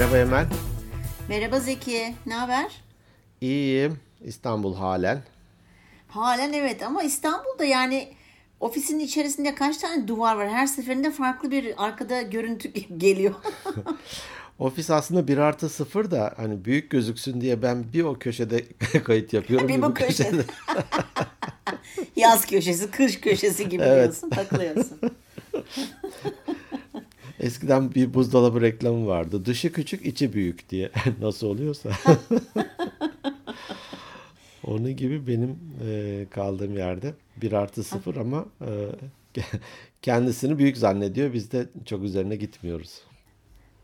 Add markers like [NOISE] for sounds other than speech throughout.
Merhaba Emel. Merhaba Zeki, ne haber? İyiyim. İstanbul halen. Halen evet ama İstanbul'da yani ofisin içerisinde kaç tane duvar var? Her seferinde farklı bir arkada görüntü [LAUGHS] geliyor. [LAUGHS] Ofis aslında bir artı sıfır da hani büyük gözüksün diye ben bir o köşede [LAUGHS] kayıt yapıyorum. bir bu köşede. Yaz köşesi, kış köşesi gibi evet. diyorsun, takılıyorsun. Eskiden bir buzdolabı reklamı vardı. Dışı küçük, içi büyük diye. [LAUGHS] Nasıl oluyorsa. [LAUGHS] Onun gibi benim e, kaldığım yerde bir artı sıfır ama e, [LAUGHS] kendisini büyük zannediyor. Biz de çok üzerine gitmiyoruz.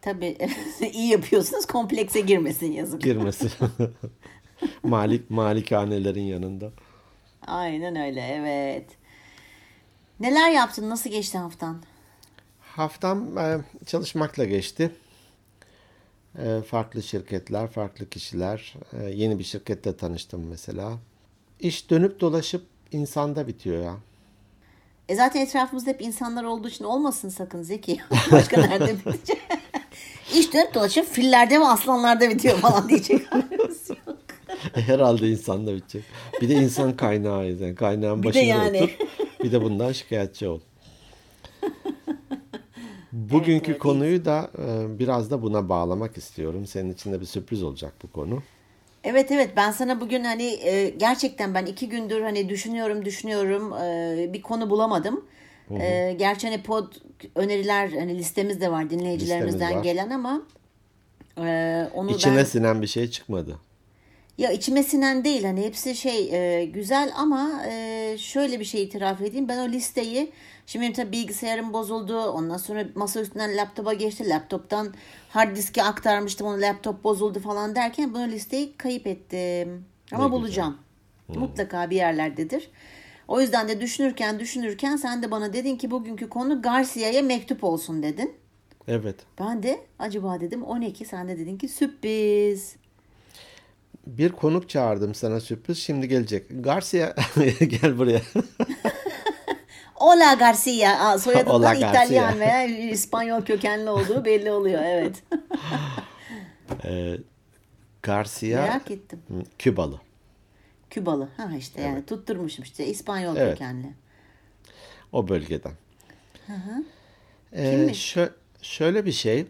Tabii iyi yapıyorsunuz. Komplekse girmesin yazık. Girmesin. Malik malikanelerin yanında. Aynen öyle evet. Neler yaptın? Nasıl geçti haftan? Haftam e, çalışmakla geçti. E, farklı şirketler, farklı kişiler. E, yeni bir şirkette tanıştım mesela. İş dönüp dolaşıp insanda bitiyor ya. E zaten etrafımızda hep insanlar olduğu için olmasın sakın Zeki. [LAUGHS] Başka nerede bitecek? [LAUGHS] İş dönüp dolaşıp fillerde ve aslanlarda bitiyor falan diyecek. [LAUGHS] Herhalde insanda bitecek. Bir de insan kaynağı yani kaynağın başında yani. otur. Bir de bundan şikayetçi ol. Bugünkü evet, konuyu da e, biraz da buna bağlamak istiyorum. Senin için de bir sürpriz olacak bu konu. Evet evet ben sana bugün hani e, gerçekten ben iki gündür hani düşünüyorum düşünüyorum e, bir konu bulamadım. Hı hı. gerçi hani pod öneriler hani listemiz de var dinleyicilerimizden var. gelen ama onu İçine ben... sinen bir şey çıkmadı. Ya içime sinen değil hani hepsi şey güzel ama şöyle bir şey itiraf edeyim ben o listeyi Şimdi tabii bilgisayarım bozuldu. Ondan sonra masa üstünden laptopa geçti. Laptoptan hard diske aktarmıştım. Onu laptop bozuldu falan derken bunu listeyi kayıp ettim. Ama ne bulacağım. Hmm. Mutlaka bir yerlerdedir. O yüzden de düşünürken düşünürken sen de bana dedin ki bugünkü konu Garcia'ya mektup olsun dedin. Evet. Ben de acaba dedim o ne ki? Sen de dedin ki sürpriz. Bir konuk çağırdım sana sürpriz. Şimdi gelecek. Garcia [LAUGHS] gel buraya. [LAUGHS] Ola Garcia soyadından İtalyan veya İspanyol kökenli olduğu belli oluyor evet. [LAUGHS] ee, Garcia Merak ettim. Kübalı. Kübalı. Ha işte evet. yani tutturmuşum işte İspanyol evet. kökenli. O bölgeden. Hı hı. Ee, şö- şöyle bir şey.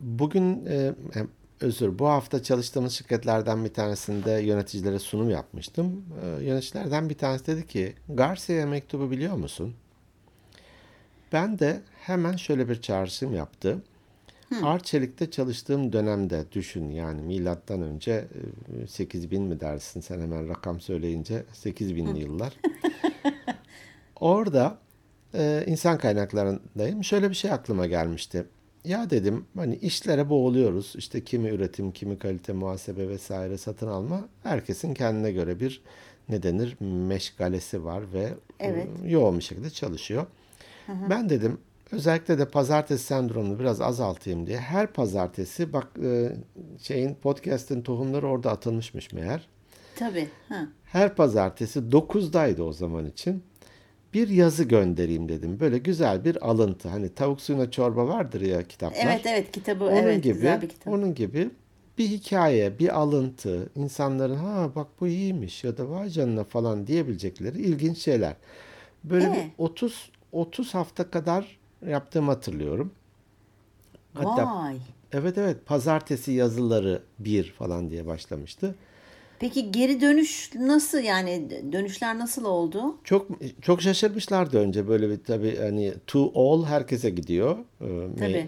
Bugün e, özür bu hafta çalıştığımız şirketlerden bir tanesinde yöneticilere sunum yapmıştım. Ee, yöneticilerden bir tanesi dedi ki Garcia'ya mektubu biliyor musun? Ben de hemen şöyle bir çağrışım yaptı. Hı. Arçelik'te çalıştığım dönemde düşün yani milattan önce 8000 e, mi dersin sen hemen rakam söyleyince 8000'li yıllar. Orada e, insan kaynaklarındayım. Şöyle bir şey aklıma gelmişti ya dedim hani işlere boğuluyoruz. İşte kimi üretim, kimi kalite, muhasebe vesaire satın alma. Herkesin kendine göre bir ne denir meşgalesi var ve evet. yoğun bir şekilde çalışıyor. Hı hı. Ben dedim özellikle de pazartesi sendromunu biraz azaltayım diye her pazartesi bak şeyin podcast'in tohumları orada atılmışmış meğer. Tabii. Hı. Her pazartesi 9'daydı o zaman için bir yazı göndereyim dedim. Böyle güzel bir alıntı. Hani tavuk suyuna çorba vardır ya kitaplar. Evet evet kitabı onun evet gibi, güzel bir kitap. Onun gibi bir hikaye, bir alıntı, insanların ha bak bu iyiymiş ya da vay canına falan diyebilecekleri ilginç şeyler. Böyle ee? bir 30 30 hafta kadar yaptığımı hatırlıyorum. Hatta, Vay. Evet evet pazartesi yazıları bir falan diye başlamıştı. Peki geri dönüş nasıl yani dönüşler nasıl oldu? Çok çok şaşırmışlardı önce böyle bir tabii hani to all herkese gidiyor. E, tabii.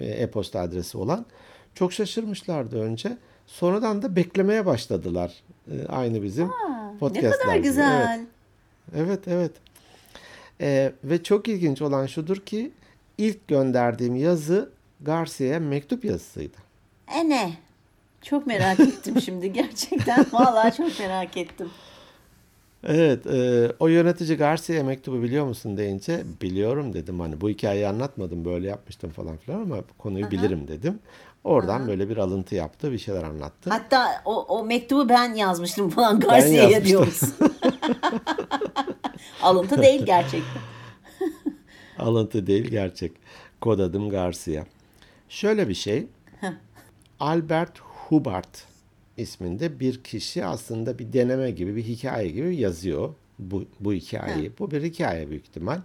E-posta adresi olan. Çok şaşırmışlardı önce. Sonradan da beklemeye başladılar. E, aynı bizim podcastlar. Ne kadar güzel. Evet evet. evet. Ee, ve çok ilginç olan şudur ki ilk gönderdiğim yazı Garcia'ya mektup yazısıydı. E ne? Çok merak ettim şimdi gerçekten. [LAUGHS] Vallahi çok merak ettim. Evet, e, o yönetici Garcia mektubu biliyor musun deyince biliyorum dedim. Hani bu hikayeyi anlatmadım böyle yapmıştım falan filan ama konuyu Aha. bilirim dedim. Oradan Aha. böyle bir alıntı yaptı, bir şeyler anlattı. Hatta o, o mektubu ben yazmıştım falan Garcia'ya diyoruz. [LAUGHS] alıntı değil gerçekten. [LAUGHS] alıntı değil gerçek. Kod adım Garcia. Şöyle bir şey. Albert Hubbard isminde bir kişi aslında bir deneme gibi bir hikaye gibi yazıyor bu, bu hikayeyi. Bu bir hikaye büyük ihtimal.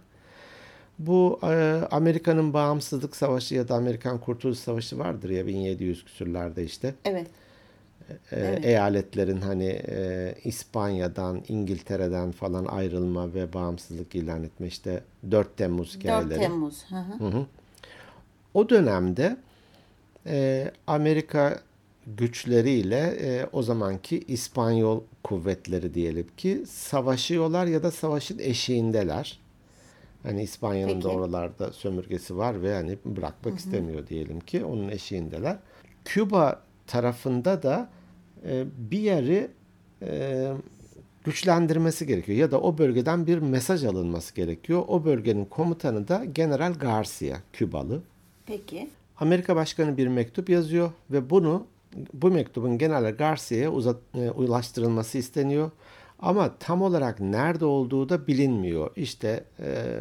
Bu e, Amerika'nın bağımsızlık savaşı ya da Amerikan Kurtuluş Savaşı vardır ya 1700 küsürlerde işte. Evet. E, evet. Eyaletlerin hani e, İspanya'dan, İngiltere'den falan ayrılma ve bağımsızlık ilan etme işte 4 Temmuz hikayeleri. 4 Temmuz. Hı hı. Hı hı. O dönemde e, Amerika güçleriyle e, o zamanki İspanyol kuvvetleri diyelim ki savaşıyorlar ya da savaşın eşiğindeler. Hani İspanya'nın da oralarda sömürgesi var ve hani bırakmak Hı-hı. istemiyor diyelim ki onun eşiğindeler. Küba tarafında da e, bir yeri e, güçlendirmesi gerekiyor ya da o bölgeden bir mesaj alınması gerekiyor. O bölgenin komutanı da General Garcia, Kübalı. Peki. Amerika Başkanı bir mektup yazıyor ve bunu bu mektubun General Garcia'ya e, ulaştırılması isteniyor. Ama tam olarak nerede olduğu da bilinmiyor. İşte e,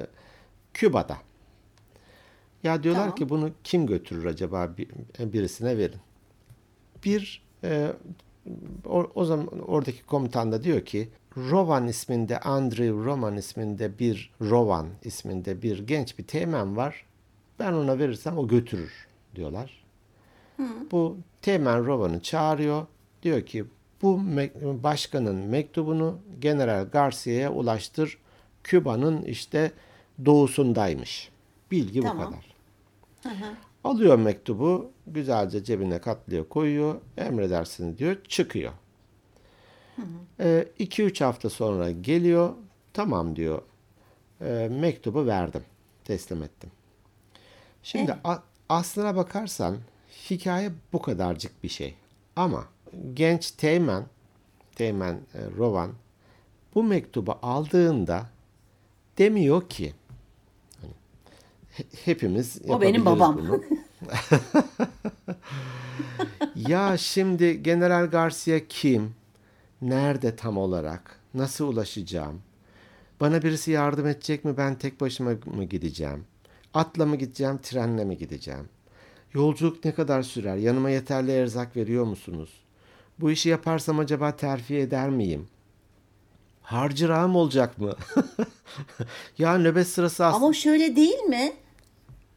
Küba'da. Ya diyorlar tamam. ki bunu kim götürür acaba birisine verin. Bir e, o, o zaman oradaki komutan da diyor ki Rovan isminde Andrew Roman isminde bir Rovan isminde bir genç bir teğmen var. Ben ona verirsem o götürür diyorlar. Hı. Bu teğmen Rovan'ı çağırıyor. Diyor ki bu başkanın mektubunu General Garcia'ya ulaştır. Küba'nın işte doğusundaymış. Bilgi tamam. bu kadar. Hı hı. Alıyor mektubu, güzelce cebine katlıyor, koyuyor. Emredersin diyor, çıkıyor. 2-3 ee, hafta sonra geliyor. Tamam diyor. E, mektubu verdim. Teslim ettim. Şimdi evet. aslına bakarsan hikaye bu kadarcık bir şey. Ama genç Teğmen, Teğmen e, Rovan bu mektubu aldığında demiyor ki hani, hepimiz o benim babam. Bunu. [LAUGHS] ya şimdi General Garcia kim? Nerede tam olarak? Nasıl ulaşacağım? Bana birisi yardım edecek mi? Ben tek başıma mı gideceğim? Atla mı gideceğim, trenle mi gideceğim? Yolculuk ne kadar sürer? Yanıma yeterli erzak veriyor musunuz? Bu işi yaparsam acaba terfi eder miyim? Harcırağım olacak mı? [LAUGHS] ya nöbet sırası aslında... Ama şöyle değil mi?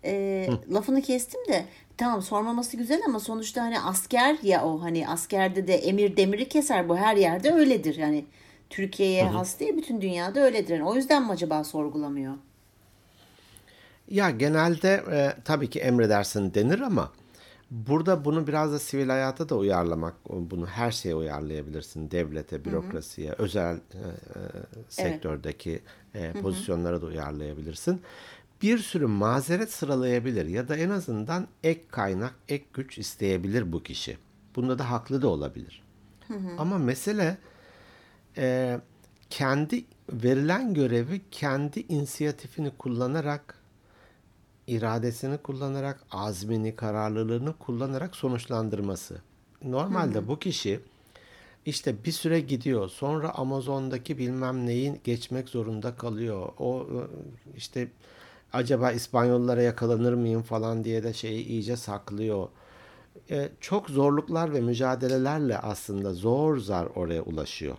Ee, lafını kestim de tamam sormaması güzel ama sonuçta hani asker ya o hani askerde de emir demiri keser bu her yerde öyledir yani Türkiye'ye has değil bütün dünyada öyledir. Yani o yüzden mi acaba sorgulamıyor? Ya genelde e, tabii ki emredersin denir ama burada bunu biraz da sivil hayata da uyarlamak, bunu her şeye uyarlayabilirsin. Devlete, bürokrasiye, hı hı. özel e, e sektördeki evet. e, pozisyonlara da uyarlayabilirsin. Bir sürü mazeret sıralayabilir ya da en azından ek kaynak, ek güç isteyebilir bu kişi. Bunda da haklı da olabilir. Hı hı. Ama mesele e, kendi verilen görevi kendi inisiyatifini kullanarak iradesini kullanarak, azmini, kararlılığını kullanarak sonuçlandırması. Normalde hmm. bu kişi işte bir süre gidiyor. Sonra Amazon'daki bilmem neyin geçmek zorunda kalıyor. O işte acaba İspanyollara yakalanır mıyım falan diye de şeyi iyice saklıyor. Ee, çok zorluklar ve mücadelelerle aslında zor zar oraya ulaşıyor.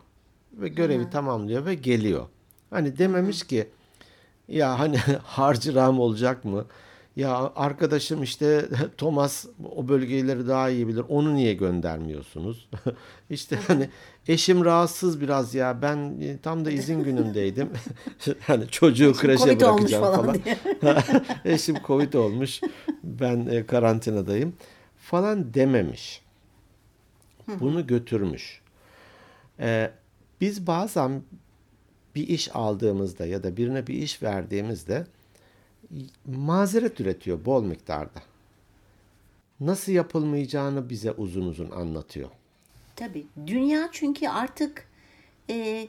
Ve görevi hmm. tamamlıyor ve geliyor. Hani dememiş ki ya hani [LAUGHS] harcı ram olacak mı? Ya arkadaşım işte [LAUGHS] Thomas o bölgeleri daha iyi bilir. Onu niye göndermiyorsunuz? [LAUGHS] İşte hani eşim rahatsız biraz ya. Ben e, tam da izin günümdeydim. hani çocuğu eşim kreşe COVID bırakacağım falan. falan. eşim Covid olmuş. Ben e, karantinadayım falan dememiş. Bunu götürmüş. Ee, biz bazen bir iş aldığımızda ya da birine bir iş verdiğimizde mazeret üretiyor bol miktarda. Nasıl yapılmayacağını bize uzun uzun anlatıyor. Tabii. Dünya çünkü artık e,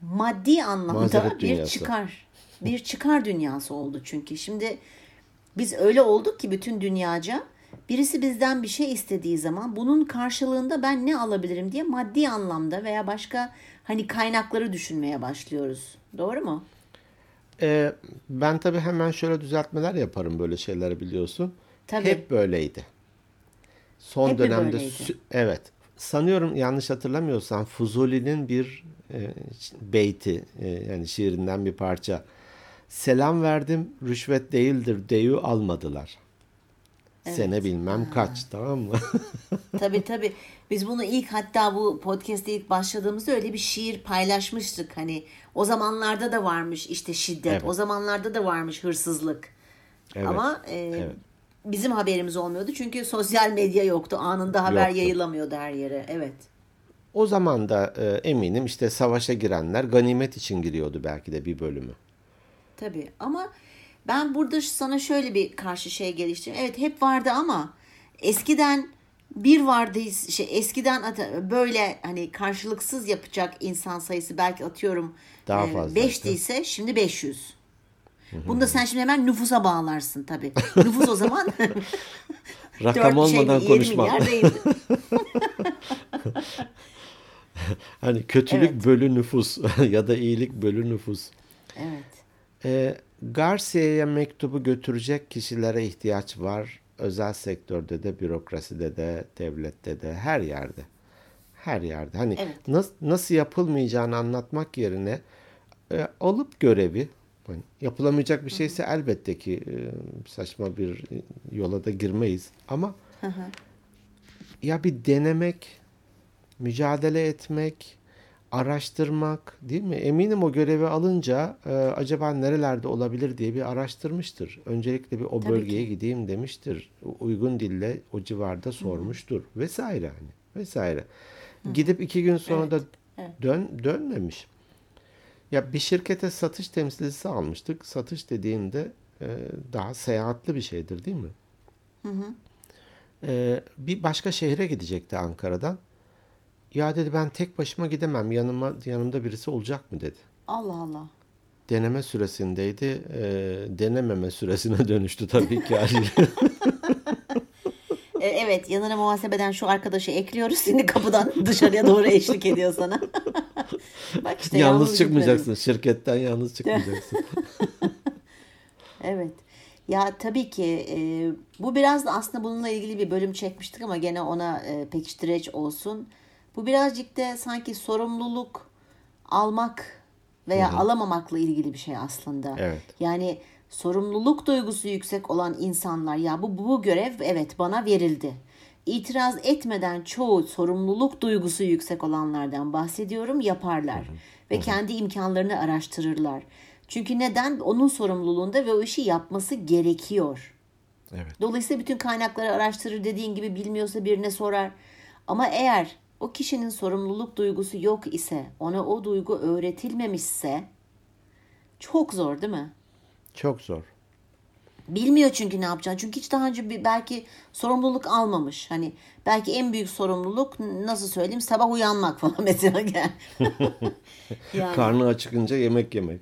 maddi anlamda bir çıkar. Bir çıkar dünyası oldu çünkü. Şimdi biz öyle olduk ki bütün dünyaca birisi bizden bir şey istediği zaman bunun karşılığında ben ne alabilirim diye maddi anlamda veya başka hani kaynakları düşünmeye başlıyoruz. Doğru mu? Ee, ben tabii hemen şöyle düzeltmeler yaparım böyle şeyleri biliyorsun. Tabii. Hep böyleydi. son Hep dönemde böyleydi? evet sanıyorum yanlış hatırlamıyorsam Fuzuli'nin bir e, beyti e, yani şiirinden bir parça. Selam verdim rüşvet değildir deyu almadılar. Sene bilmem kaç tamam mı? [LAUGHS] Tabii tabii. Biz bunu ilk hatta bu podcast'te ilk başladığımızda öyle bir şiir paylaşmıştık. Hani o zamanlarda da varmış işte şiddet. Evet. O zamanlarda da varmış hırsızlık. Evet, Ama e, evet. bizim haberimiz olmuyordu. Çünkü sosyal medya yoktu. Anında haber Yoktu. yayılamıyordu her yere. Evet. O zaman da e, eminim işte savaşa girenler ganimet için giriyordu belki de bir bölümü. Tabii ama ben burada sana şöyle bir karşı şey geliştireyim. Evet hep vardı ama eskiden bir vardı şey eskiden böyle hani karşılıksız yapacak insan sayısı belki atıyorum Daha e, fazlaydı. 5 ise şimdi 500. Bunu da sen şimdi hemen nüfusa bağlarsın tabii. [LAUGHS] Nüfus o zaman [LAUGHS] Rakam 4 olmadan 7 konuşmam. [LAUGHS] Hani kötülük bölü nüfus ya da iyilik bölü nüfus. Evet. E, Garcia'ya mektubu götürecek kişilere ihtiyaç var. Özel sektörde de, bürokraside de, devlette de, her yerde. Her yerde. Hani Evet. nasıl, nasıl yapılmayacağını anlatmak yerine e, alıp görevi, hani yapılamayacak bir şeyse elbette ki e, saçma bir yola da girmeyiz. Ama ya bir denemek, mücadele etmek, araştırmak değil mi? Eminim o görevi alınca e, acaba nerelerde olabilir diye bir araştırmıştır. Öncelikle bir o Tabii bölgeye gideyim demiştir. Uygun dille o civarda sormuştur vesaire hani vesaire. Gidip iki gün sonra da dön dönmemiş. Ya bir şirkete satış temsilcisi almıştık. Satış dediğinde e, daha seyahatli bir şeydir değil mi? E, bir başka şehre gidecekti Ankara'dan. Ya dedi ben tek başıma gidemem. Yanıma yanımda birisi olacak mı dedi. Allah Allah. Deneme süresindeydi. E, denememe süresine [LAUGHS] dönüştü tabii ki. [LAUGHS] E, Evet yanına muhasebeden şu arkadaşı ekliyoruz. Seni kapıdan dışarıya doğru eşlik ediyor sana. [LAUGHS] Bak işte yalnız yalnız çıkmayacaksın. Şirketten yalnız çıkmayacaksın. Evet. Ya tabii ki e, bu biraz da aslında bununla ilgili bir bölüm çekmiştik ama gene ona e, pekiştireç olsun. Bu birazcık da sanki sorumluluk almak veya alamamakla ilgili bir şey aslında. Evet. Yani sorumluluk duygusu yüksek olan insanlar ya bu bu görev evet bana verildi. İtiraz etmeden çoğu sorumluluk duygusu yüksek olanlardan bahsediyorum yaparlar ve kendi imkanlarını araştırırlar. Çünkü neden? Onun sorumluluğunda ve o işi yapması gerekiyor. evet. Dolayısıyla bütün kaynakları araştırır dediğin gibi bilmiyorsa birine sorar. Ama eğer o kişinin sorumluluk duygusu yok ise, ona o duygu öğretilmemişse çok zor değil mi? Çok zor. Bilmiyor çünkü ne yapacağını. Çünkü hiç daha önce bir, belki sorumluluk almamış. Hani belki en büyük sorumluluk nasıl söyleyeyim sabah uyanmak falan [LAUGHS] mesela. yani, [LAUGHS] Karnı acıkınca yemek yemek.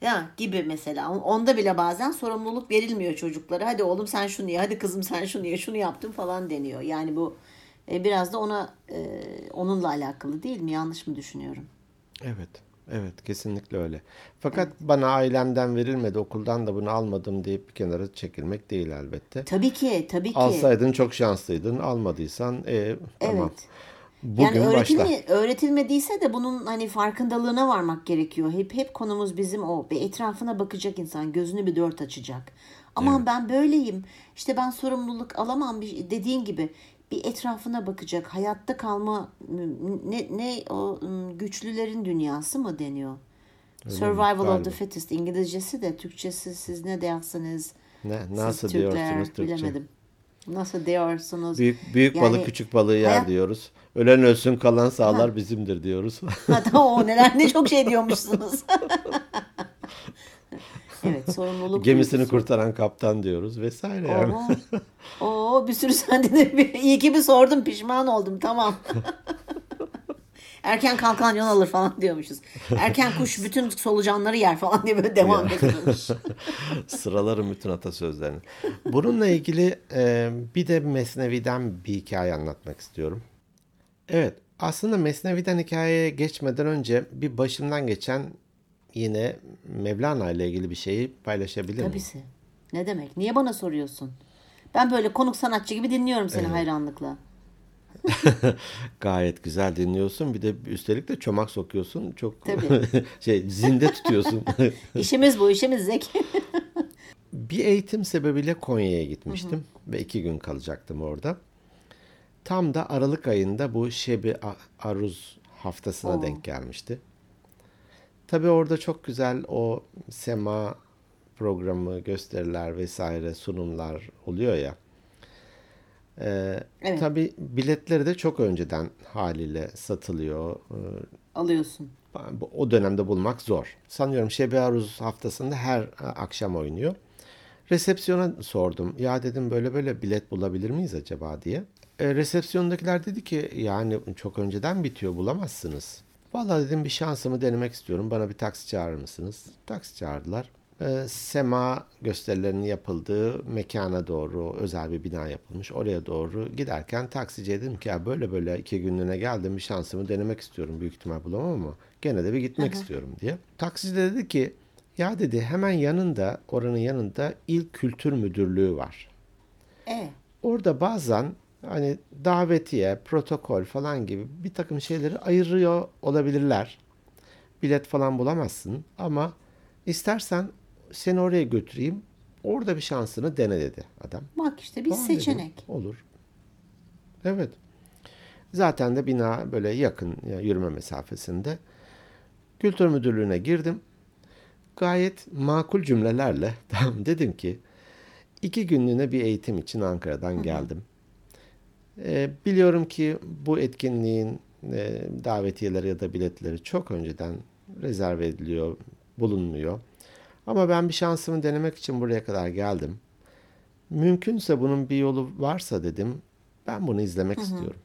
ya gibi mesela. Onda bile bazen sorumluluk verilmiyor çocuklara. Hadi oğlum sen şunu ye, hadi kızım sen şunu ye, şunu yaptın falan deniyor. Yani bu e, biraz da ona e, onunla alakalı değil mi? Yanlış mı düşünüyorum? Evet. Evet kesinlikle öyle. Fakat bana ailemden verilmedi okuldan da bunu almadım deyip bir kenara çekilmek değil elbette. Tabii ki, tabii ki. Alsaydın çok şanslıydın. Almadıysan e, tamam. Evet. Bugün yani başla. öğretilme, öğretilmediyse de bunun hani farkındalığına varmak gerekiyor. Hep hep konumuz bizim o. Bir etrafına bakacak insan, gözünü bir dört açacak. Aman ben böyleyim. İşte ben sorumluluk alamam bir dediğin gibi bir etrafına bakacak. Hayatta kalma ne ne o güçlülerin dünyası mı deniyor? Survival of Galiba. the fittest İngilizcesi de Türkçesi siz ne dersiniz? Ne, Siz nasıl Türkler, diyorsunuz Türkçe? Bilemedim. Nasıl diyorsunuz? Büyük büyük Yani balık küçük balığı yer hayat- diyoruz. Ölen ölsün kalan sağlar bizimdir diyoruz. Hatta o neler ne çok şey diyormuşsunuz. [LAUGHS] [LAUGHS] evet sorumluluk Gemisini duygusu. kurtaran kaptan diyoruz vesaire yani. Oo, [LAUGHS] oo, bir sürü sende de iyi ki bir sordum pişman oldum tamam. [LAUGHS] Erken kalkan yol alır falan diyormuşuz. Erken kuş bütün solucanları yer falan diye böyle devam ediyormuş. Sıralarım bütün atasözlerini. Bununla ilgili e, bir de Mesnevi'den bir hikaye anlatmak istiyorum. Evet, aslında Mesnevi'den hikayeye geçmeden önce bir başımdan geçen yine Mevlana ile ilgili bir şeyi paylaşabilir miyim? Tabisi. Ne demek? Niye bana soruyorsun? Ben böyle konuk sanatçı gibi dinliyorum seni hayranlıkla. [LAUGHS] Gayet güzel dinliyorsun. Bir de üstelik de çomak sokuyorsun. Çok Tabii. [LAUGHS] şey zinde tutuyorsun. [LAUGHS] İşimiz bu, işimiz Zeki. bir eğitim sebebiyle Konya'ya gitmiştim ve iki gün kalacaktım orada. Tam da Aralık ayında bu Şebi Aruz haftasına Oo. denk gelmişti. Tabii orada çok güzel o sema programı, gösteriler vesaire sunumlar oluyor ya. Ee, Evet. Tabii biletleri de çok önceden haliyle satılıyor. Ee, Alıyorsun. o dönemde bulmak zor. Sanıyorum Şebi Aruz haftasında her e, akşam oynuyor. Resepsiyona sordum. Ya dedim böyle böyle bilet bulabilir miyiz acaba diye. E, resepsiyondakiler dedi ki yani çok önceden bitiyor bulamazsınız. Vallahi dedim bir şansımı denemek istiyorum. Bana bir taksi çağırır mısınız? Taksi çağırdılar. E, sema gösterilerinin yapıldığı mekana doğru özel bir bina yapılmış. Oraya doğru giderken taksiciye dedim ki ya böyle böyle iki günlüğüne geldim bir şansımı denemek istiyorum. Büyük ihtimal bulamam ama gene de bir gitmek istiyorum diye. Taksici de dedi ki ya dedi hemen yanında oranın yanında İl Kültür Müdürlüğü var. E, Orada bazen hani davetiye, protokol falan gibi bir takım şeyleri ayırıyor olabilirler. Bilet falan bulamazsın ama istersen seni oraya götüreyim. Orada bir şansını dene dedi adam. bak işte bir Tamam dedim, seçenek. olur. Evet. Zaten de bina böyle yakın ya yürüme mesafesinde. Kültür Müdürlüğü'ne girdim. Gayet makul cümlelerle [LAUGHS] tamam dedim ki iki günlüğüne bir eğitim için Ankara'dan geldim. Ee, biliyorum ki bu etkinliğin e, davetiyeleri ya da biletleri çok önceden rezerve ediliyor, bulunmuyor. Ama ben bir şansımı denemek için buraya kadar geldim. Mümkünse bunun bir yolu varsa dedim. Ben bunu izlemek istiyorum.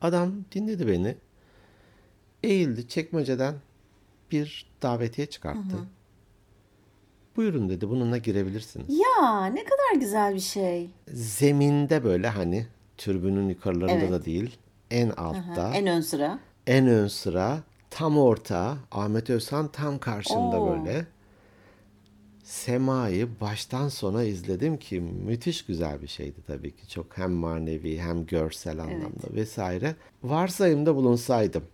Adam dinledi beni. Eğildi çekmeceden bir davetiye çıkarttı. Buyurun dedi bununla girebilirsiniz. Ya ne kadar güzel bir şey. Zeminde böyle hani türbünün yukarılarında Evet. da değil. En altta, En ön sıra. en ön sıra, tam orta, Ahmet Özhan tam karşımda Oo. böyle. Sema'yı baştan sona izledim ki müthiş güzel bir şeydi tabii ki. Çok hem manevi hem görsel anlamda vesaire. Varsayımda bulunsaydım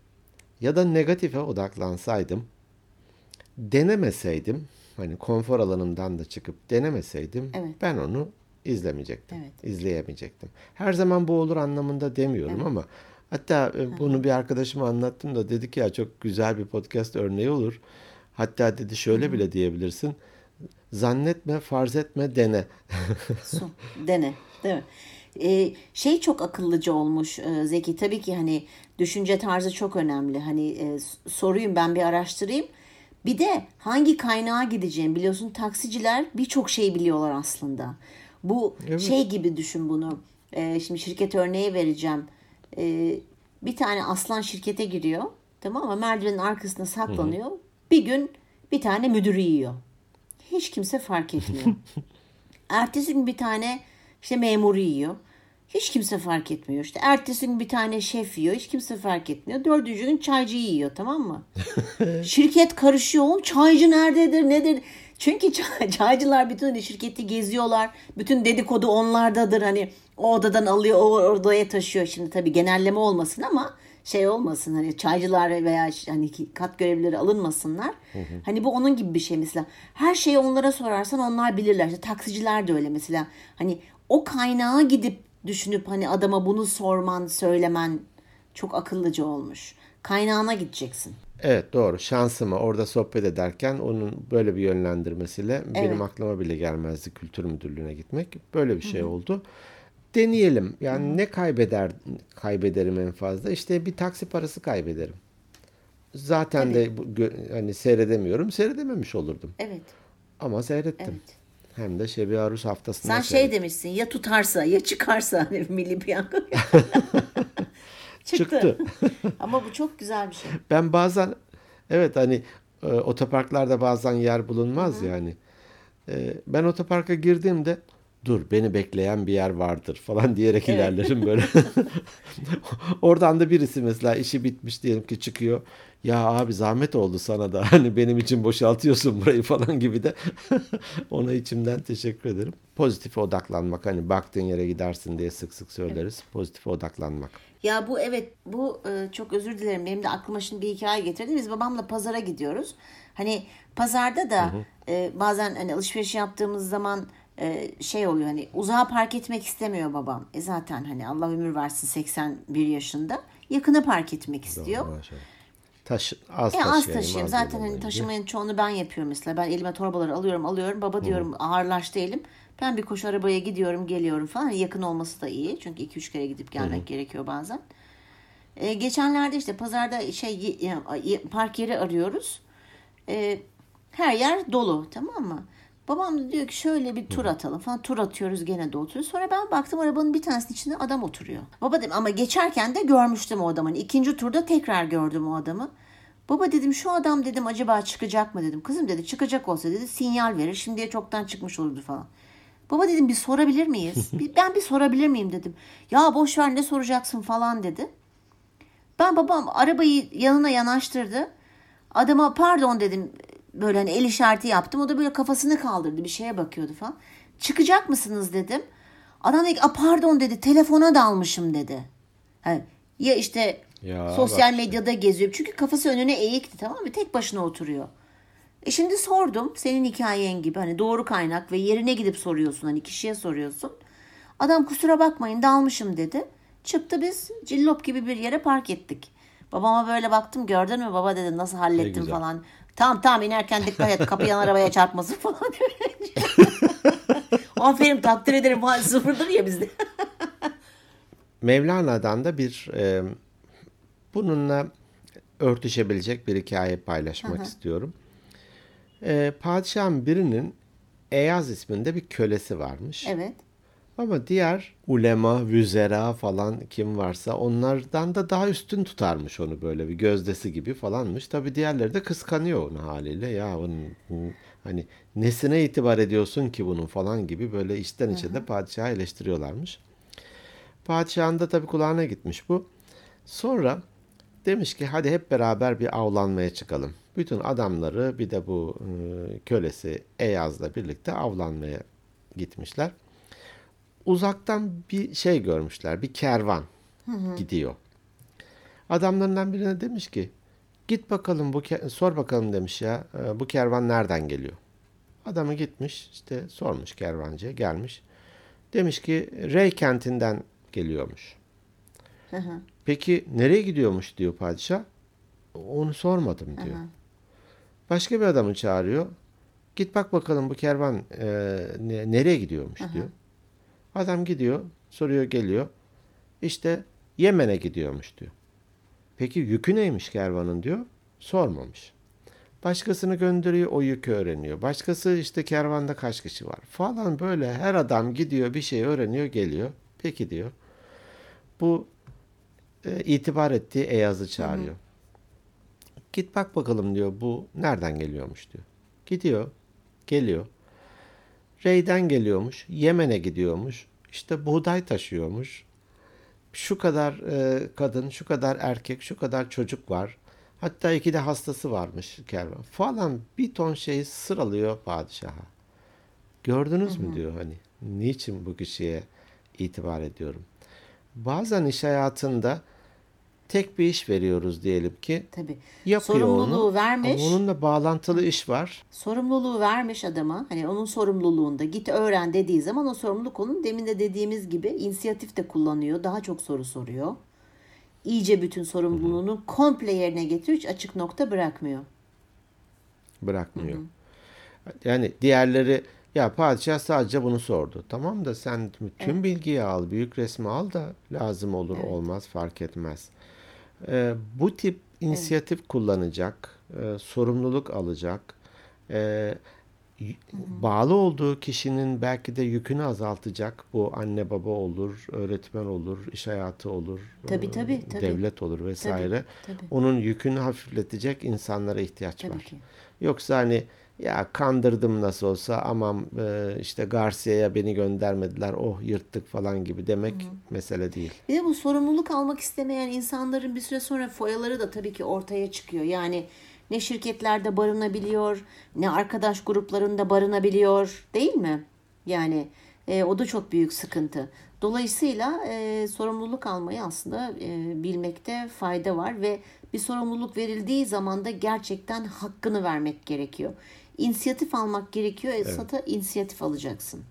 ya da negatife odaklansaydım, denemeseydim, hani konfor alanımdan da çıkıp denemeseydim Evet. ben onu izlemeyecektim. Evet. izleyemeyecektim. Her zaman bu olur anlamında demiyorum ama hatta e, bunu bir arkadaşıma anlattım da dedi ki ya çok güzel bir podcast örneği olur. Hatta dedi şöyle bile diyebilirsin. Zannetme, farz etme, dene. [LAUGHS] Su. Dene. Değil mi? Ee, şey çok akıllıca olmuş e, Zeki. Tabii ki hani düşünce tarzı çok önemli. Hani e, sorayım ben bir araştırayım. Bir de hangi kaynağa gideceğim biliyorsun taksiciler birçok şey biliyorlar aslında. Bu şey gibi düşün bunu. Ee, şimdi şirket örneği vereceğim. Ee, bir tane aslan şirkete giriyor. Tamam ama merdivenin arkasında saklanıyor. Bir gün bir tane müdürü yiyor. Hiç kimse fark etmiyor. [LAUGHS] Ertesi gün bir tane işte memuru yiyor. Hiç kimse fark etmiyor. İşte ertesi gün bir tane şef yiyor. Hiç kimse fark etmiyor. Dördüncü gün çaycı yiyor tamam mı? [LAUGHS] Şirket karışıyor. Oğlum çaycı nerededir nedir? Çünkü çay- [LAUGHS] çaycılar bütün hani şirketi geziyorlar. Bütün dedikodu onlardadır. Hani o odadan alıyor o odaya taşıyor. Şimdi tabii genelleme olmasın ama şey olmasın hani çaycılar veya hani kat görevlileri alınmasınlar. Hani bu onun gibi bir şey mesela. Her şeyi onlara sorarsan onlar bilirler. İşte taksiciler de öyle mesela. Hani o kaynağa gidip düşünüp hani adama bunu sorman, söylemen çok akıllıca olmuş. Kaynağına gideceksin. Evet doğru. Şansıma orada sohbet ederken onun böyle bir yönlendirmesiyle benim aklıma bile gelmezdi kültür müdürlüğüne gitmek. Böyle bir şey oldu. Deneyelim. Yani ne kaybeder kaybederim en fazla? İşte bir taksi parası kaybederim. Zaten de bu, hani seyredemiyorum. Seyredememiş olurdum. Evet. Ama seyrettim. Evet. Hem de Şebi Arus haftasında Sen seyrettim. şey demişsin ya tutarsa ya çıkarsa hani milli piyango. [LAUGHS] Çıktı. Çıktı. [LAUGHS] Ama bu çok güzel bir şey. Ben bazen evet hani e, otoparklarda bazen yer bulunmaz yani. E, ben otoparka girdiğimde dur beni bekleyen bir yer vardır falan [LAUGHS] diyerek ilerlerim böyle. [LAUGHS] Oradan da birisi mesela işi bitmiş diyelim ki çıkıyor. ya abi zahmet oldu sana da [LAUGHS] hani benim için boşaltıyorsun burayı falan gibi de ona içimden teşekkür ederim. Pozitife odaklanmak hani baktığın yere gidersin diye sık sık söyleriz. Pozitife odaklanmak. Ya bu evet bu e, çok özür dilerim benim de aklıma şimdi bir hikaye getirdi. Biz babamla pazara gidiyoruz. Hani pazarda da e, bazen hani alışveriş yaptığımız zaman e, şey oluyor hani uzağa park etmek istemiyor babam. E zaten hani Allah ömür versin 81 yaşında. Yakına park etmek istiyor. Maşallah. Taş, az E taşıyayım. az taşıyayım. az Zaten hani taşımanın çoğunu ben yapıyorum mesela. Ben elime torbaları alıyorum alıyorum. Baba diyorum ağırlaştı elim. Ben bir koşu arabaya gidiyorum geliyorum falan. Hani yakın olması da iyi. Çünkü 2-3 kere gidip gelmek gerekiyor bazen. E, geçenlerde işte pazarda şey park yeri arıyoruz. E, her yer dolu tamam mı? Babam da diyor ki şöyle bir tur atalım falan. Tur atıyoruz gene de oturuyoruz. Sonra ben baktım arabanın bir tanesinin içinde adam oturuyor. Baba dedim ama geçerken de görmüştüm o adamı. İkinci turda tekrar gördüm o adamı. Baba dedim şu adam dedim acaba çıkacak mı dedim. Kızım dedi çıkacak olsa dedi sinyal verir. Şimdiye çoktan çıkmış olurdu falan. Baba dedim bir sorabilir miyiz? [LAUGHS] Ben bir sorabilir miyim dedim. Ya boş ver ne soracaksın falan dedi. Ben babam arabayı yanına yanaştırdı. Adama pardon dedim böyle hani el işareti yaptım. O da böyle kafasını kaldırdı bir şeye bakıyordu falan. Çıkacak mısınız dedim. Adam dedi ki "A, pardon dedi telefona dalmışım dedi. Ha, ya işte Ya sosyal işte. medyada geziyor. Çünkü kafası önüne eğikti tamam mı? Tek başına oturuyor. E şimdi sordum senin hikayen gibi hani doğru kaynak ve yerine gidip soruyorsun hani kişiye soruyorsun. Adam kusura bakmayın dalmışım dedi. Çıktı biz cillop gibi bir yere park ettik. Babama böyle baktım gördün mü baba dedi nasıl hallettim falan. Tamam tamam inerken dikkat et kapı yan arabaya çarpmasın falan. [LAUGHS] Aferin takdir ederim sıfırdır ya bizde. Mevlana'dan da bir e, bununla örtüşebilecek bir hikaye paylaşmak istiyorum. E, padişahın birinin Eyaz isminde bir kölesi varmış. evet. Ama diğer ulema, vüzera falan kim varsa onlardan da daha üstün tutarmış onu böyle bir gözdesi gibi falanmış. Tabi diğerleri de kıskanıyor onu haliyle. Ya bunun hani nesine itibar ediyorsun ki bunun falan gibi böyle içten içe de padişahı eleştiriyorlarmış. Padişahın da tabii kulağına gitmiş bu. Sonra demiş ki hadi hep beraber bir avlanmaya çıkalım. Bütün adamları bir de bu e, kölesi Eyaz'la birlikte avlanmaya gitmişler. Uzaktan bir şey görmüşler, bir kervan gidiyor. Adamlarından birine demiş ki git bakalım bu sor bakalım demiş ya e, bu kervan nereden geliyor? Adamı gitmiş işte sormuş kervancıya gelmiş. Demiş ki Rey kentinden geliyormuş. Peki nereye gidiyormuş diyor padişah. Onu sormadım diyor. Başka bir adamı çağırıyor. Git bak bakalım bu kervan e, ne- nereye gidiyormuş diyor. Adam gidiyor, soruyor geliyor. İşte Yemen'e gidiyormuş diyor. Peki yükü neymiş kervanın diyor. Sormamış. Başkasını gönderiyor o yükü öğreniyor. Başkası işte kervanda kaç kişi var falan böyle her adam gidiyor bir şey öğreniyor geliyor. Peki diyor. Bu e, itibar ettiği Eyaz'ı çağırıyor. Git bak bakalım diyor bu nereden geliyormuş diyor. Gidiyor, geliyor. Rey'den geliyormuş, Yemen'e gidiyormuş. İşte buğday taşıyormuş. Şu kadar e, kadın, şu kadar erkek, şu kadar çocuk var. Hatta iki de hastası varmış kervan. Falan bir ton şeyi sıralıyor padişaha. Gördünüz mü diyor hani. Niçin bu kişiye itibar ediyorum? Bazen iş hayatında tek bir iş veriyoruz diyelim ki. Tabii. Yapıyor Sorumluluğu onu. vermiş. Ama onunla bağlantılı iş var. sorumluluğu vermiş adama hani onun sorumluluğunda git öğren dediği zaman o sorumluluk onun demin de dediğimiz gibi inisiyatif de kullanıyor. Daha çok soru soruyor. İyice bütün sorumluluğunu komple yerine getiriyor. Hiç açık nokta bırakmıyor. bırakmıyor. Yani diğerleri ya padişah sadece bunu sordu. Tamam da sen tüm bilgiyi al, büyük resmi al da lazım olur olmaz fark etmez. Ee, bu tip inisiyatif kullanacak, e, sorumluluk alacak, e, bağlı olduğu kişinin belki de yükünü azaltacak. Bu anne baba olur, öğretmen olur, iş hayatı olur, tabii, tabii, tabii. devlet olur vesaire. Tabii, tabii. Onun yükünü hafifletecek insanlara ihtiyaç Tabii var. ki. Yoksa hani ya kandırdım nasıl olsa aman e, işte Garcia'ya beni göndermediler oh yırttık falan gibi demek mesele değil. Bir de bu sorumluluk almak istemeyen insanların bir süre sonra foyaları da tabii ki ortaya çıkıyor. Yani ne şirketlerde barınabiliyor, ne arkadaş gruplarında barınabiliyor, değil mi? Yani e, o da çok büyük sıkıntı. Dolayısıyla e, sorumluluk almayı aslında e, bilmekte fayda var ve bir sorumluluk verildiği zaman da gerçekten hakkını vermek gerekiyor. İnisiyatif almak gerekiyor. Esata inisiyatif alacaksın.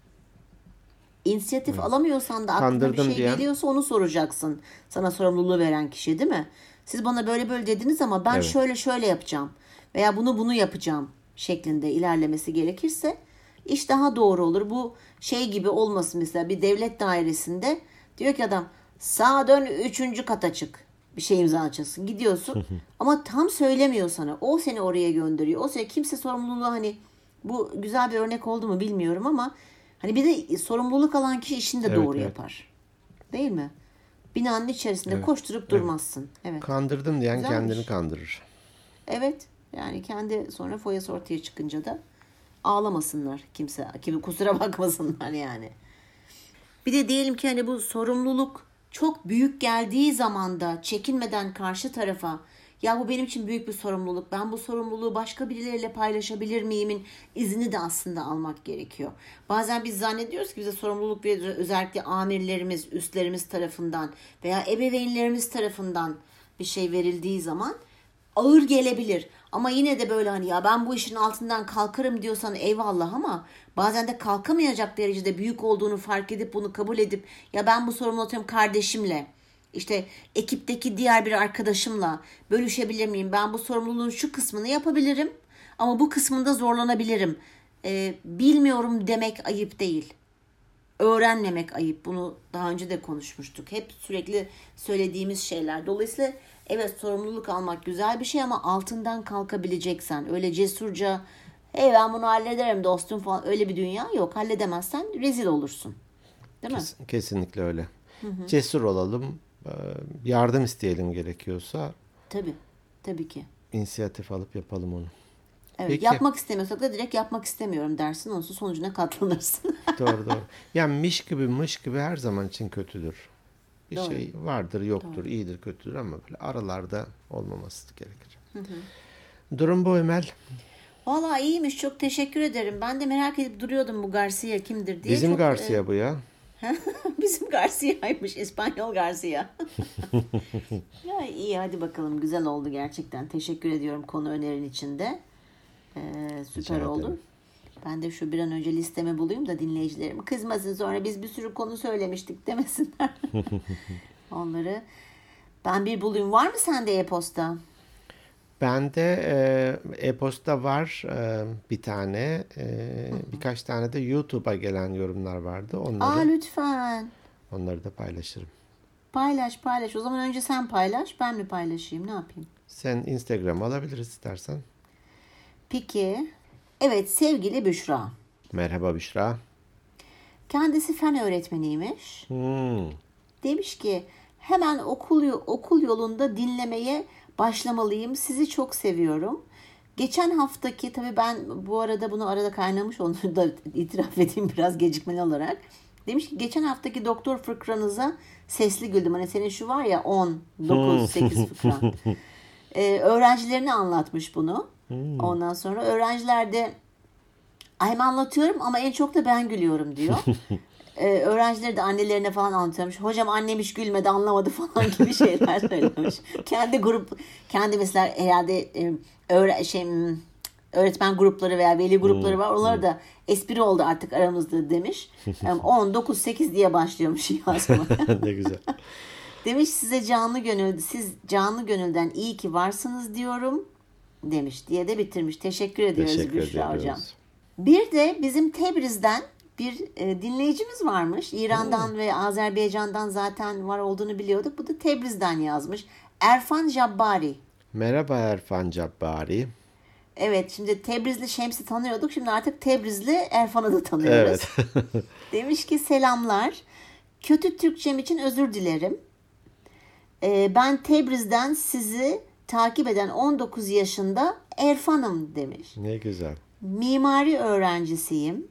İnisiyatif alamıyorsan da aklına bir şey diyen- geliyorsa onu soracaksın. Sana sorumluluğu veren kişi değil mi? Siz bana böyle böyle dediniz ama ben Evet. şöyle şöyle yapacağım veya bunu bunu yapacağım şeklinde ilerlemesi gerekirse iş daha doğru olur. Bu şey gibi olmasın mesela bir devlet dairesinde diyor ki adam sağa dön üçüncü kata çık. Bir şey imza açılsın. Gidiyorsun ama tam söylemiyor sana. O seni oraya gönderiyor. O seni kimse sorumluluğu hani bu güzel bir örnek oldu mu bilmiyorum ama hani bir de sorumluluk alan kişi işini de Evet, doğru evet. yapar. Değil mi? Binanın içerisinde koşturup durmazsın. Evet. Kandırdım diyen Güzelmiş. kendini kandırır. Evet. Yani kendi sonra foyası ortaya çıkınca da ağlamasınlar kimse. Kimi kusura bakmasınlar yani. Bir de diyelim ki hani bu sorumluluk çok büyük geldiği zaman da çekinmeden karşı tarafa ya bu benim için büyük bir sorumluluk. Ben bu sorumluluğu başka birileriyle paylaşabilir miyimin izni de aslında almak gerekiyor. Bazen biz zannediyoruz ki bize sorumluluk veriyor. Özellikle amirlerimiz, üstlerimiz tarafından veya ebeveynlerimiz tarafından bir şey verildiği zaman ağır gelebilir. Ama yine de böyle hani ya ben bu işin altından kalkarım diyorsan eyvallah ama bazen de kalkamayacak derecede büyük olduğunu fark edip bunu kabul edip ya ben bu sorumluluğu atıyorum kardeşimle işte ekipteki diğer bir arkadaşımla bölüşebilir miyim? Ben bu sorumluluğun şu kısmını yapabilirim ama bu kısmında zorlanabilirim. Ee, bilmiyorum demek ayıp değil öğrenmemek ayıp. Bunu daha önce de konuşmuştuk. Hep sürekli söylediğimiz şeyler. Dolayısıyla evet sorumluluk almak güzel bir şey ama altından kalkabileceksen öyle cesurca hey ben bunu hallederim dostum falan öyle bir dünya yok. Halledemezsen rezil olursun. Değil mi? Kes- Kesinlikle öyle. Cesur olalım. Yardım isteyelim gerekiyorsa Tabii. Tabii ki. inisiyatif alıp yapalım onu. Evet, Peki. yapmak istemiyorsak da direkt yapmak istemiyorum dersin. Onsuz sonucuna katlanırsın. Doğru [LAUGHS] doğru. Yani miş gibi mış gibi her zaman için kötüdür. Bir Doğru. şey vardır, yoktur, iyidir, kötüdür ama böyle aralarda olmaması gerekir. Durum bu Emel. Valla iyiymiş. Çok teşekkür ederim. Ben de merak edip duruyordum bu Garcia kimdir diye. Bizim Çok, Garcia bu ya. [LAUGHS] Bizim Garcia'ymış. İspanyol Garcia. [LAUGHS] ya iyi hadi bakalım. Güzel oldu gerçekten. Teşekkür ediyorum konu önerin içinde. Ee, süper Rica oldu. ederim. Ben de şu bir an önce listeme bulayım da dinleyicilerim kızmasın sonra biz bir sürü konu söylemiştik demesinler. [LAUGHS] Onları ben bir bulayım. Var mı sende e-posta? Bende e, e-posta var e, bir tane. E, birkaç tane de YouTube'a gelen yorumlar vardı. Aa Onları, lütfen. onları da paylaşırım. Paylaş paylaş. O zaman önce sen paylaş. Ben mi paylaşayım? Ne yapayım? Sen Instagram alabiliriz istersen. Peki. Evet sevgili Büşra. Merhaba Büşra. Kendisi fen öğretmeniymiş. Hmm. Demiş ki hemen okul okul yolunda dinlemeye başlamalıyım. Sizi çok seviyorum. Geçen haftaki tabii ben bu arada bunu arada kaynamış onu da itiraf edeyim biraz gecikmeli olarak. Demiş ki geçen haftaki doktor fıkranıza sesli güldüm. Hani senin şu var ya 10, 9, 8 fıkran. [LAUGHS] Ee, öğrencilerine anlatmış bunu. Ondan sonra öğrenciler de Ay hem anlatıyorum ama en çok da ben gülüyorum diyor. [LAUGHS] Ee, öğrencileri de annelerine falan anlatıyormuş. Hocam annem hiç gülmedi anlamadı [LAUGHS] falan gibi şeyler söylemiş. kendi grup, kendi mesela herhalde öğre, şey, hmm, öğretmen grupları veya veli grupları var. Onlar da espri oldu artık aramızda demiş. Yani 10, 9, 8 diye başlıyormuş [LAUGHS] yazmaya. ne güzel. Demiş size canlı gönül, siz canlı gönülden iyi ki varsınız diyorum demiş diye de bitirmiş. Teşekkür ediyoruz Teşekkür Büşra ediyoruz. hocam. Bir de bizim Tebriz'den bir e, dinleyicimiz varmış. İran'dan ve Azerbaycan'dan zaten var olduğunu biliyorduk. Bu da Tebriz'den yazmış. Erfan Jabbari. Merhaba Erfan Cabbari. Evet şimdi Tebrizli Şems'i tanıyorduk. Şimdi artık Tebrizli Erfan'ı da tanıyoruz. Evet. [LAUGHS] Demiş ki selamlar. Kötü Türkçem için özür dilerim. Ee, ben Tebriz'den sizi takip eden 19 yaşında Erfan'ım demiş. ne güzel. Mimari öğrencisiyim.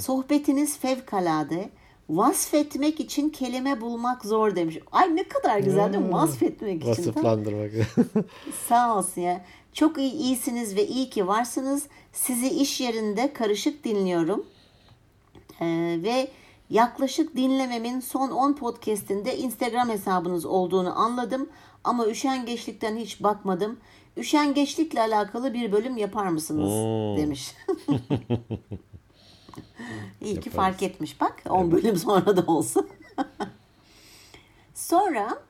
Sohbetiniz fevkalade. Vasfetmek için kelime bulmak zor demiş. Ay ne kadar güzel değil mi? Vasfetmek için. Vasıflandırmak. [LAUGHS] Sağ olsun ya. Çok iyi, iyisiniz ve iyi ki varsınız. Sizi iş yerinde karışık dinliyorum. Ee, ve yaklaşık dinlememin son 10 podcastinde Instagram hesabınız olduğunu anladım. Ama üşengeçlikten hiç bakmadım. Üşengeçlikle alakalı bir bölüm yapar mısınız? Demiş. [LAUGHS] İyi ki fark etmiş bak. 10 bölüm sonra da olsun. sonra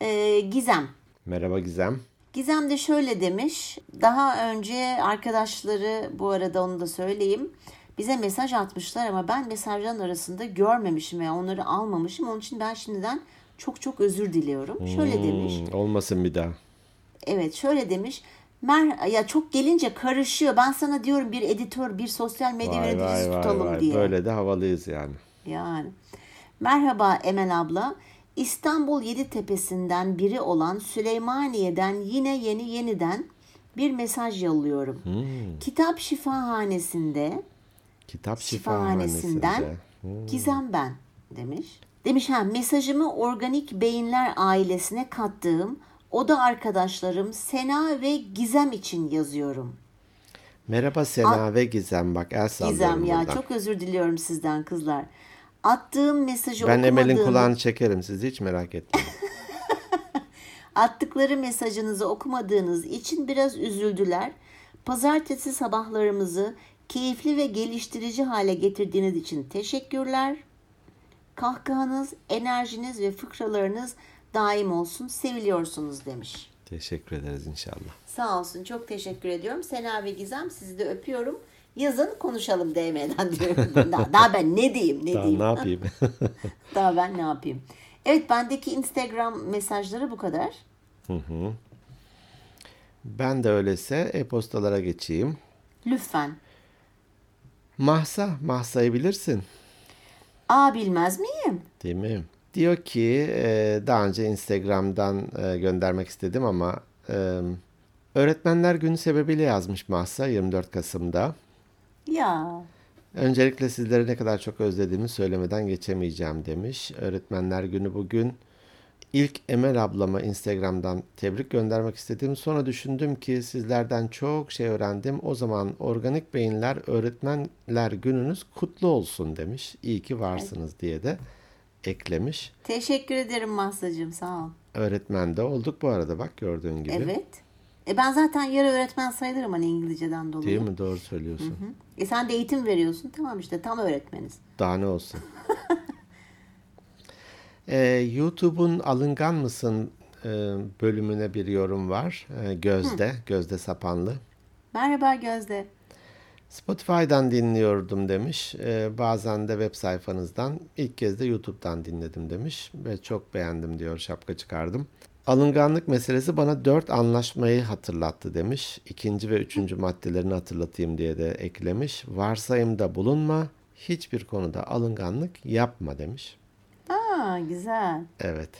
e, Gizem. Merhaba Gizem. Gizem de şöyle demiş. Daha önce arkadaşları bu arada onu da söyleyeyim. Bize mesaj atmışlar ama ben mesajların arasında görmemişim ve onları almamışım. Onun için ben şimdiden çok çok özür diliyorum. Şöyle demiş. Hmm, olmasın bir daha. Evet şöyle demiş. Mer ya çok gelince karışıyor. Ben sana diyorum bir editör, bir sosyal medya Vay yöneticisi vay tutalım vay. diye. Böyle de havalıyız yani. Yani. Merhaba Emel abla. İstanbul Yeditepe'sinden biri olan Süleymaniye'den yine yeni yeniden bir mesaj yolluyorum. Kitap Şifahanesi'nde Kitap Şifahanesi'nden şifahanesi'nde. Gizem ben demiş. Demiş ha mesajımı organik beyinler ailesine kattığım oda arkadaşlarım Sena ve Gizem için yazıyorum. Merhaba Sena ve Gizem. Bak el sallıyorum Gizem ya buradan. çok özür diliyorum sizden kızlar. Attığım mesajı Ben Emel'in okumadığım- kulağını çekerim. Siz hiç merak etmeyin. [LAUGHS] Attıkları mesajınızı okumadığınız için biraz üzüldüler. Pazartesi sabahlarımızı keyifli ve geliştirici hale getirdiğiniz için teşekkürler. Kahkahanız, enerjiniz ve fıkralarınız daim olsun. Seviliyorsunuz demiş. Teşekkür ederiz inşallah. Sağ olsun. Çok teşekkür ediyorum. Sena ve Gizem sizi de öpüyorum. Yazın konuşalım DM'den diyorum. [LAUGHS] Daha, daha ben ne diyeyim ne Daha diyeyim. ne yapayım? [LAUGHS] Daha ben ne yapayım. Evet bendeki Instagram mesajları bu kadar. ben de öyleyse e-postalara geçeyim. Lütfen. Mahsa, Mahsa'yı bilirsin. Aa bilmez miyim? Değil mi? Diyor ki e, daha önce Instagram'dan e, göndermek istedim ama e, Öğretmenler Günü sebebiyle yazmış Mahsa 24 Kasım'da. Ya Öncelikle sizleri ne kadar çok özlediğimi söylemeden geçemeyeceğim demiş. Öğretmenler Günü bugün. İlk Emel ablama Instagram'dan tebrik göndermek istedim. Sonra düşündüm ki sizlerden çok şey öğrendim. O zaman Organik Beyinler Öğretmenler Gününüz kutlu olsun demiş. İyi ki varsınız diye de eklemiş. teşekkür ederim Mahsacığım sağ ol. Öğretmen de olduk bu arada bak gördüğün gibi. Evet. E ben zaten yarı öğretmen sayılırım hani İngilizceden dolayı. Değil mi? Doğru söylüyorsun. Hı. E sen de eğitim veriyorsun. Tamam işte tam öğretmeniz. Daha ne olsun. [LAUGHS] Ee, YouTube'un alıngan mısın e, bölümüne bir yorum var. Ee, Gözde, Gözde Sapanlı. Merhaba Gözde. Spotify'dan dinliyordum demiş. Ee, bazen de web sayfanızdan. İlk kez de YouTube'dan dinledim demiş. Ve çok beğendim diyor şapka çıkardım. Alınganlık meselesi bana dört anlaşmayı hatırlattı demiş. İkinci ve üçüncü maddelerini hatırlatayım diye de eklemiş. Varsayımda bulunma, hiçbir konuda alınganlık yapma demiş. Güzel. Evet.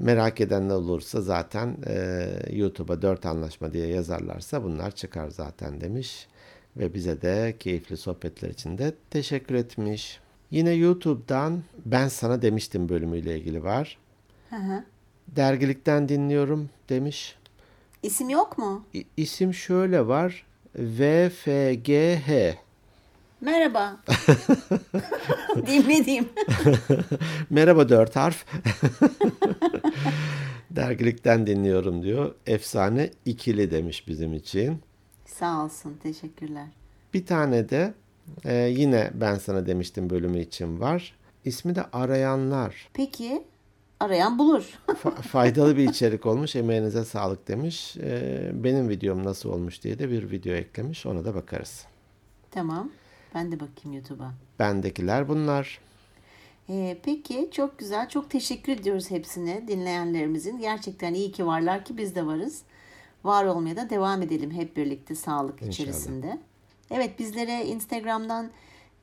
Merak edenler olursa zaten e, YouTube'a dört anlaşma diye yazarlarsa bunlar çıkar zaten demiş. Ve bize de keyifli sohbetler için de teşekkür etmiş. Yine YouTube'dan ben sana demiştim bölümüyle ilgili var. Hı hı. Dergilikten dinliyorum demiş. İsim yok mu? İ- isim şöyle var. VFGH. Merhaba. diyeyim ne diyeyim? Merhaba dört harf. [LAUGHS] Dergilikten dinliyorum diyor. Efsane ikili demiş bizim için. Sağ olsun. Teşekkürler. Bir tane de e, yine ben sana demiştim bölümü için var. İsmi de Arayanlar. Peki arayan bulur. [LAUGHS] Fa- faydalı bir içerik olmuş. Emeğinize sağlık demiş. E, benim videom nasıl olmuş diye de bir video eklemiş. Ona da bakarız. tamam. Ben de bakayım YouTube'a. Bendekiler bunlar. Ee, peki çok güzel. Çok teşekkür ediyoruz hepsine dinleyenlerimizin. Gerçekten iyi ki varlar ki biz de varız. var olmaya da devam edelim hep birlikte sağlık İnşallah. içerisinde. Evet bizlere Instagram'dan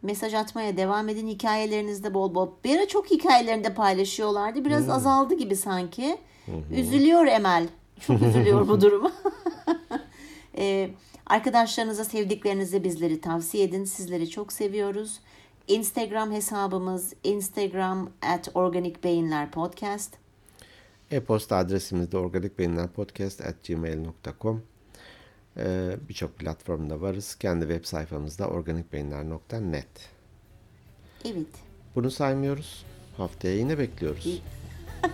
mesaj atmaya devam edin. Hikayelerinizde bol bol. Bir ara çok hikayelerinde paylaşıyorlardı. Biraz hmm. azaldı gibi sanki. Hı-hı. Üzülüyor Emel. Çok üzülüyor bu [LAUGHS] duruma. Ee, arkadaşlarınıza, sevdiklerinize bizleri tavsiye edin. Sizleri çok seviyoruz. Instagram hesabımız Instagram at Organik Beyinler Podcast. E-posta adresimiz de organikbeyinlerpodcast at gmail.com. Ee, Birçok platformda varız. Kendi web sayfamızda organikbeyinler.net. Evet. Bunu saymıyoruz. Haftaya yine bekliyoruz.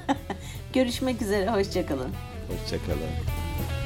[LAUGHS] Görüşmek üzere. Hoşçakalın. Hoşçakalın.